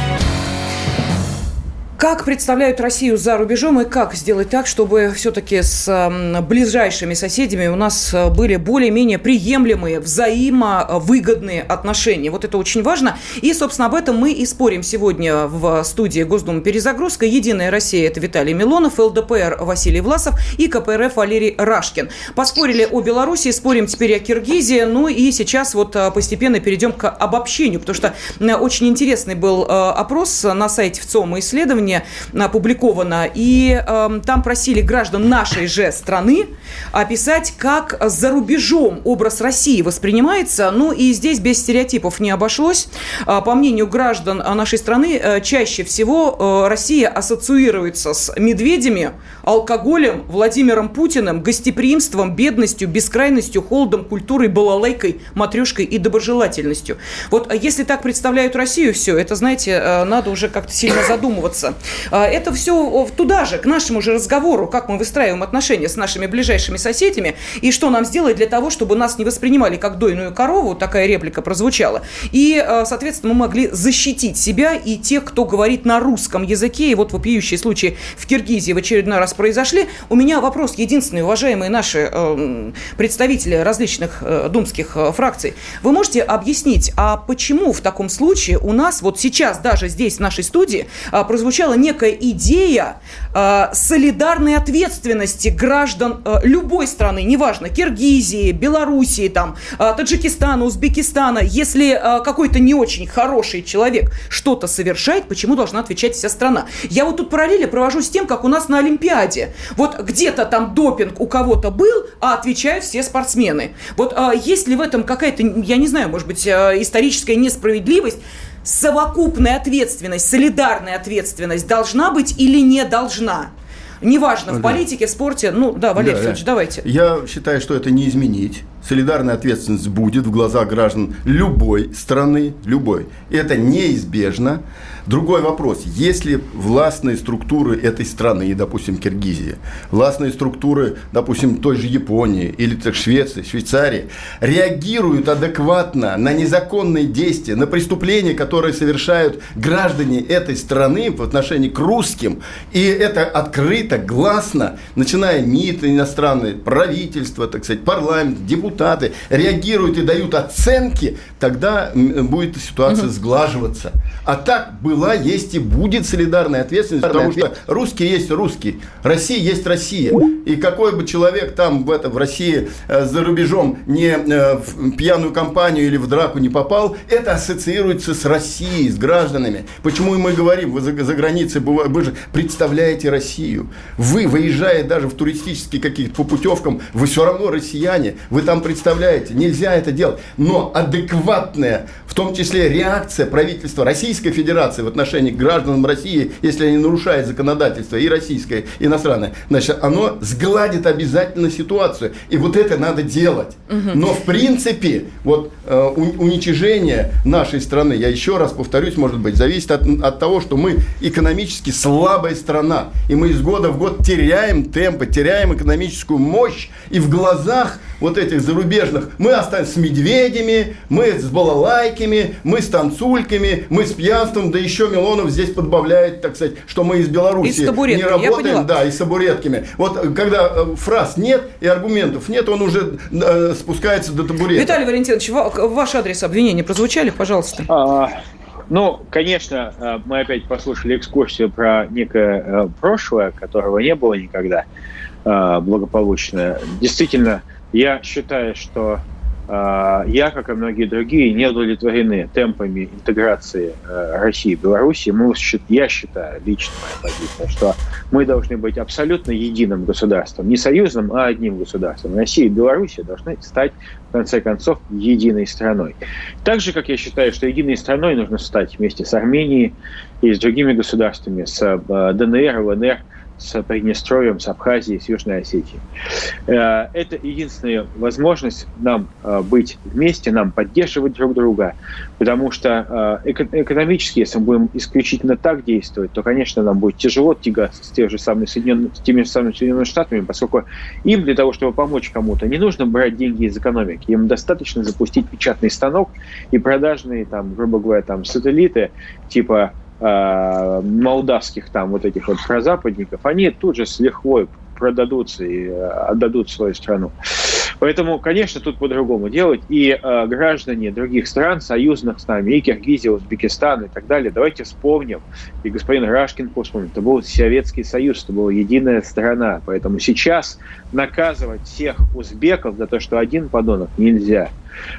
Как представляют Россию за рубежом и как сделать так, чтобы все-таки с ближайшими соседями у нас э, были более-менее приемлемые, взаимовыгодные отношения? Вот это очень важно. И, собственно, об этом мы и спорим сегодня в студии Госдумы «Перезагрузка». «Единая Россия» – это Виталий Милонов, ЛДПР – Василий Власов и КПРФ – Валерий Рашкин. Поспорили о Беларуси, спорим теперь о Киргизии. Ну и сейчас вот э, постепенно перейдем к обобщению, потому что очень интересный был э, опрос на сайте ВЦОМа исследования исследование опубликовано, и э, там просили граждан нашей же страны описать, как за рубежом образ России воспринимается. Ну и здесь без стереотипов не обошлось. А, по мнению граждан нашей страны, э, чаще всего э, Россия ассоциируется с медведями, алкоголем, Владимиром Путиным, гостеприимством, бедностью, бескрайностью, холодом, культурой, балалайкой, матрешкой и доброжелательностью. Вот если так представляют Россию, все, это, знаете, э, надо уже как-то сильно задумываться. А, это все туда же, к нашему же разговору, как мы выстраиваем отношения с нашими ближайшими соседями и что нам сделать для того, чтобы нас не воспринимали как дойную корову, такая реплика прозвучала, и, а, соответственно, мы могли защитить себя и тех, кто говорит на русском языке, и вот вопиющие случаи в Киргизии в очередной раз произошли. У меня вопрос единственный, уважаемые наши э, представители различных э, думских э, фракций. Вы можете объяснить, а почему в таком случае у нас вот сейчас даже здесь, в нашей студии, э, прозвучало прозвучала некая идея э, солидарной ответственности граждан э, любой страны, неважно, Киргизии, Белоруссии, там, э, Таджикистана, Узбекистана. Если э, какой-то не очень хороший человек что-то совершает, почему должна отвечать вся страна? Я вот тут параллели провожу с тем, как у нас на Олимпиаде. Вот где-то там допинг у кого-то был, а отвечают все спортсмены. Вот э, есть ли в этом какая-то, я не знаю, может быть, э, историческая несправедливость? Совокупная ответственность, солидарная ответственность должна быть или не должна? Неважно, в политике, в спорте. Ну да, Валерий да, Федорович, давайте. Я считаю, что это не изменить. Солидарная ответственность будет в глазах граждан любой страны, любой. Это неизбежно. Другой вопрос. Если властные структуры этой страны, допустим, Киргизии, властные структуры, допустим, той же Японии или так, Швеции, Швейцарии, реагируют адекватно на незаконные действия, на преступления, которые совершают граждане этой страны в отношении к русским, и это открыто, гласно, начиная МИД, иностранные, правительство, так сказать, парламент, депутаты, реагируют и дают оценки, тогда будет ситуация угу. сглаживаться. А так было была, есть и будет солидарная ответственность, потому что русский есть русский, Россия есть Россия. И какой бы человек там в, это, в России э, за рубежом не э, в пьяную компанию или в драку не попал, это ассоциируется с Россией, с гражданами. Почему мы говорим, вы за, за границей, вы же представляете Россию. Вы, выезжая даже в туристические какие-то по путевкам, вы все равно россияне, вы там представляете. Нельзя это делать. Но адекватная, том числе реакция правительства Российской Федерации в отношении к гражданам России, если они нарушают законодательство и российское, и иностранное, значит, оно сгладит обязательно ситуацию. И вот это надо делать. Но в принципе, вот э, уничижение нашей страны, я еще раз повторюсь, может быть, зависит от, от того, что мы экономически слабая страна. И мы из года в год теряем темпы, теряем экономическую мощь. И в глазах вот этих зарубежных мы остаемся с медведями, мы с балалайками, мы с танцульками, мы с пьянством, да еще Милонов здесь подбавляет, так сказать, что мы из Беларуси не работаем, да, и с табуретками. Вот э, когда э, фраз нет и аргументов нет, он уже э, спускается до табурета. Виталий Валентинович, ваш адрес обвинения прозвучали, пожалуйста. А, ну, конечно, э, мы опять послушали экскурсию про некое прошлое, которого не было никогда благополучное. Действительно, я считаю, что э, я, как и многие другие, не удовлетворены темпами интеграции э, России и Беларуси. Я считаю, лично моя позиция, что мы должны быть абсолютно единым государством, не союзным, а одним государством. Россия и Беларусь должны стать, в конце концов, единой страной. Так же, как я считаю, что единой страной нужно стать вместе с Арменией и с другими государствами, с э, ДНР, ЛНР – с Приднестровьем, с Абхазией, с Южной Осетией. Э, это единственная возможность нам э, быть вместе, нам поддерживать друг друга, потому что э, экономически, если мы будем исключительно так действовать, то, конечно, нам будет тяжело тягаться с, тех же самыми Соединенными, с теми же самыми Соединенными Штатами, поскольку им для того, чтобы помочь кому-то, не нужно брать деньги из экономики, им достаточно запустить печатный станок и продажные, там, грубо говоря, там, сателлиты типа э, молдавских там вот этих вот прозападников, они тут же с лихвой продадутся и э, отдадут свою страну. Поэтому, конечно, тут по-другому делать. И э, граждане других стран, союзных с нами, и Киргизия, Узбекистан и так далее, давайте вспомним, и господин Рашкин вспомнил, это был Советский Союз, это была единая страна. Поэтому сейчас наказывать всех узбеков за то, что один подонок, нельзя.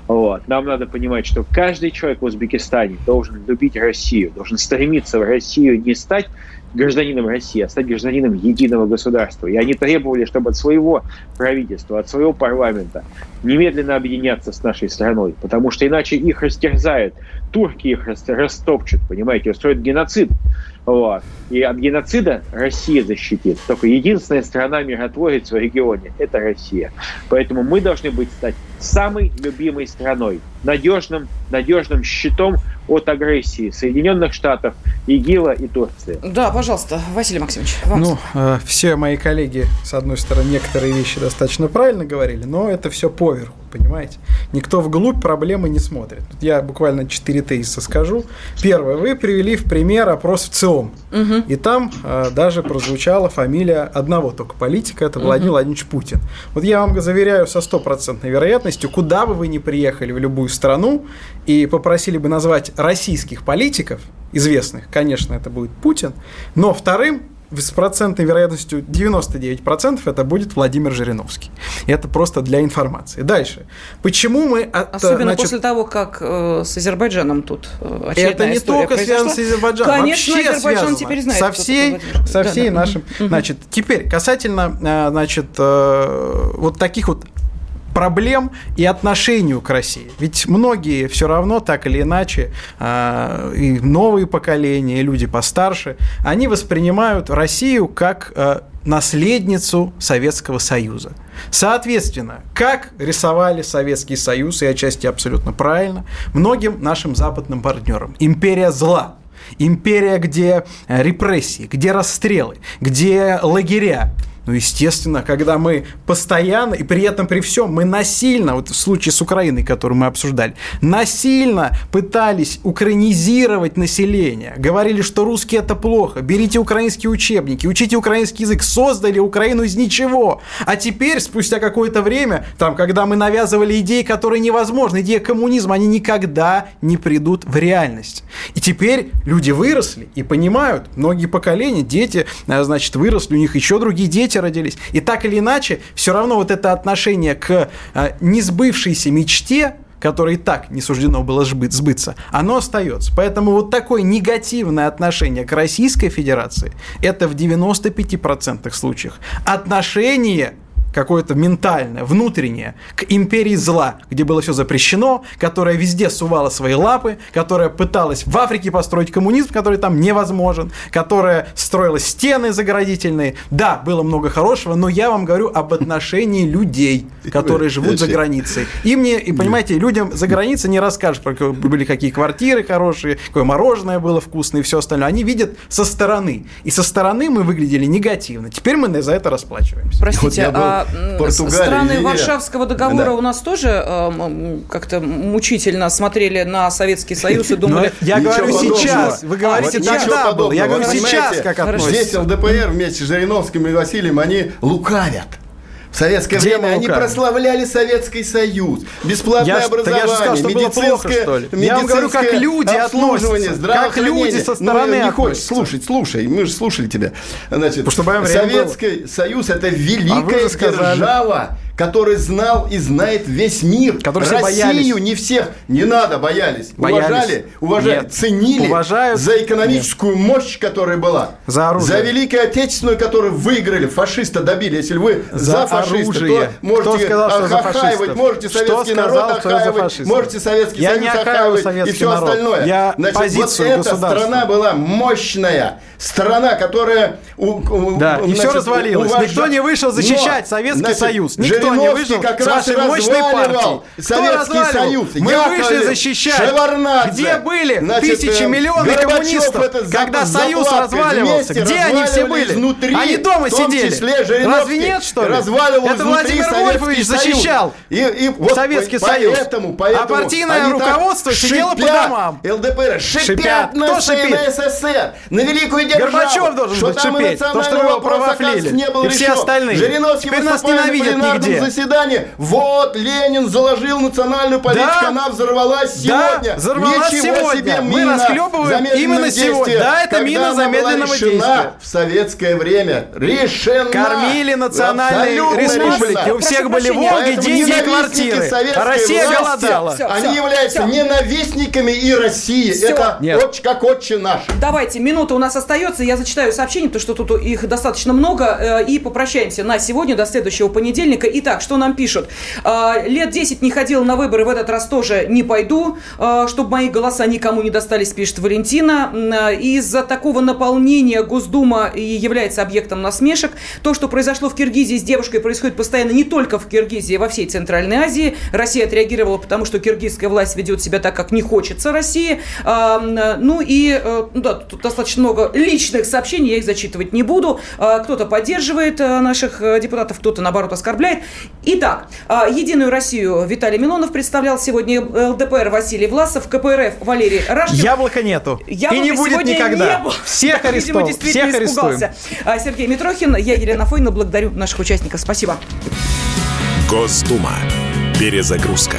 Вот. Нам надо понимать, что каждый человек в Узбекистане должен любить Россию, должен стремиться в Россию не стать гражданином России, а стать гражданином единого государства. И они требовали, чтобы от своего правительства, от своего парламента немедленно объединяться с нашей страной, потому что иначе их растерзают, турки их растопчут, понимаете, устроят геноцид. Вот. И от геноцида Россия защитит. Только единственная страна миротворец в регионе – это Россия. Поэтому мы должны быть стать самой любимой страной, надежным, надежным щитом от агрессии Соединенных Штатов, ИГИЛа и Турции. Да, пожалуйста, Василий Максимович. Вам ну, э, все мои коллеги, с одной стороны, некоторые вещи достаточно правильно говорили, но это все поверху, понимаете? Никто вглубь проблемы не смотрит. Я буквально четыре тезиса скажу. Первое, вы привели в пример опрос в ЦИОМ. Угу. И там э, даже прозвучала фамилия одного только политика, это Владимир угу. Владимирович Путин. Вот я вам заверяю со стопроцентной вероятностью, куда бы вы ни приехали в любую страну и попросили бы назвать российских политиков, известных, конечно, это будет Путин, но вторым с процентной вероятностью 99% это будет Владимир Жириновский. Это просто для информации. Дальше. Почему мы... От, Особенно значит, после того, как э, с Азербайджаном тут э, Это не только произошла. связано с Азербайджаном. Конечно, Вообще Азербайджан связано. теперь знает, со всей, со всей да, нашим... Да. Значит, теперь касательно э, значит, э, вот таких вот проблем и отношению к России. Ведь многие все равно так или иначе, а, и новые поколения, и люди постарше, они воспринимают Россию как а, наследницу Советского Союза. Соответственно, как рисовали Советский Союз, и отчасти абсолютно правильно, многим нашим западным партнерам. Империя зла. Империя, где репрессии, где расстрелы, где лагеря, ну, естественно, когда мы постоянно, и при этом при всем, мы насильно, вот в случае с Украиной, который мы обсуждали, насильно пытались украинизировать население, говорили, что русский это плохо, берите украинские учебники, учите украинский язык, создали Украину из ничего. А теперь, спустя какое-то время, там, когда мы навязывали идеи, которые невозможны, идеи коммунизма, они никогда не придут в реальность. И теперь люди выросли и понимают, многие поколения, дети, э, значит, выросли, у них еще другие дети дети родились. И так или иначе, все равно вот это отношение к э, несбывшейся мечте, которой и так не суждено было сбыться, оно остается. Поэтому вот такое негативное отношение к Российской Федерации – это в 95% случаях отношение какое-то ментальное, внутреннее, к империи зла, где было все запрещено, которая везде сувала свои лапы, которая пыталась в Африке построить коммунизм, который там невозможен, которая строила стены заградительные. Да, было много хорошего, но я вам говорю об отношении людей, которые живут за границей. И мне, и понимаете, людям за границей не расскажешь, про были какие квартиры хорошие, какое мороженое было вкусное и все остальное. Они видят со стороны. И со стороны мы выглядели негативно. Теперь мы за это расплачиваемся. Простите, вот а страны Ливия. Варшавского договора да. у нас тоже э, как-то мучительно смотрели на Советский Союз и думали... я говорю сейчас, вы говорите, тогда было. Я говорю сейчас, как относится. Здесь ЛДПР вместе с Жириновским и Василием, они лукавят. В советское Где время они прославляли Советский Союз, бесплатное я образование, я сказал, что медицинское, плохо, что ли? Я вам говорю, как люди относятся, как люди со стороны ну, не хочешь слушать, слушай, мы же слушали тебя. Значит, Советский Союз это великая а держава, который знал и знает весь мир. Который Россию боялись. не всех не надо боялись. боялись. Уважали, уважали, Нет. ценили Уважают. за экономическую Нет. мощь, которая была. За оружие. За Великую Отечественную, которую выиграли, фашиста добили. Если вы за, за фашиста, оружие. то можете сказал, охаивать, можете советский народ охаивать, можете Советский Я Союз охаивать и все народ. остальное. Я Значит, позицию вот эта страна была мощная. Страна, которая... Да, значит, и все развалилось. Уважа... Никто не вышел защищать Но, Советский значит, Союз. Никто выжил как с вашей мощной. Советский Союз. Мы Яковлев, вышли защищать. Шеварнадзе. Где были Значит, тысячи, э, миллионы коммунистов, когда Союз разваливался? Где они все были? Изнутри, они дома сидели. Разве нет, что ли? Это Владимир Вольфович защищал и, и вот Советский Союз. Поэтому, поэтому а партийное руководство сидело по домам. ЛДПР шипят, на СССР, на великую державу. Горбачев должен был шипеть, то, что его провафлили. И все остальные. Теперь нас ненавидят нигде заседании. Вот Ленин заложил национальную политику, да, она взорвалась сегодня. Да, взорвалась Ничего сегодня. себе Мы расхлебываем именно сегодня. Да, это мина замедленного действия. в советское время. Решена. Кормили национальные республики. У всех были Волги, деньги и квартиры. А Россия голодала. Они являются ненавистниками и России. Это очень как отче наш. Давайте, минута у нас остается. Я зачитаю сообщения, потому что тут их достаточно много. Э, и попрощаемся на сегодня до следующего понедельника. И Итак, что нам пишут? А, лет 10 не ходил на выборы, в этот раз тоже не пойду, а, чтобы мои голоса никому не достались, пишет Валентина. А, из-за такого наполнения Госдума и является объектом насмешек. То, что произошло в Киргизии с девушкой, происходит постоянно не только в Киргизии, а во всей Центральной Азии. Россия отреагировала, потому что киргизская власть ведет себя так, как не хочется России. Ну и э, ну да, тут достаточно много личных сообщений, я их зачитывать не буду. Кто-то поддерживает э, наших э, депутатов, кто-то, наоборот, оскорбляет. Итак, а, Единую Россию Виталий Милонов представлял сегодня ЛДПР Василий Власов, КПРФ Валерий Рашкин. Яблока нету. Яблока И не будет никогда. Не было. Всех да, арестовал. Видимо, Всех испугался. А, Сергей Митрохин, я Елена Фойна, благодарю наших участников. Спасибо. Госдума. Перезагрузка.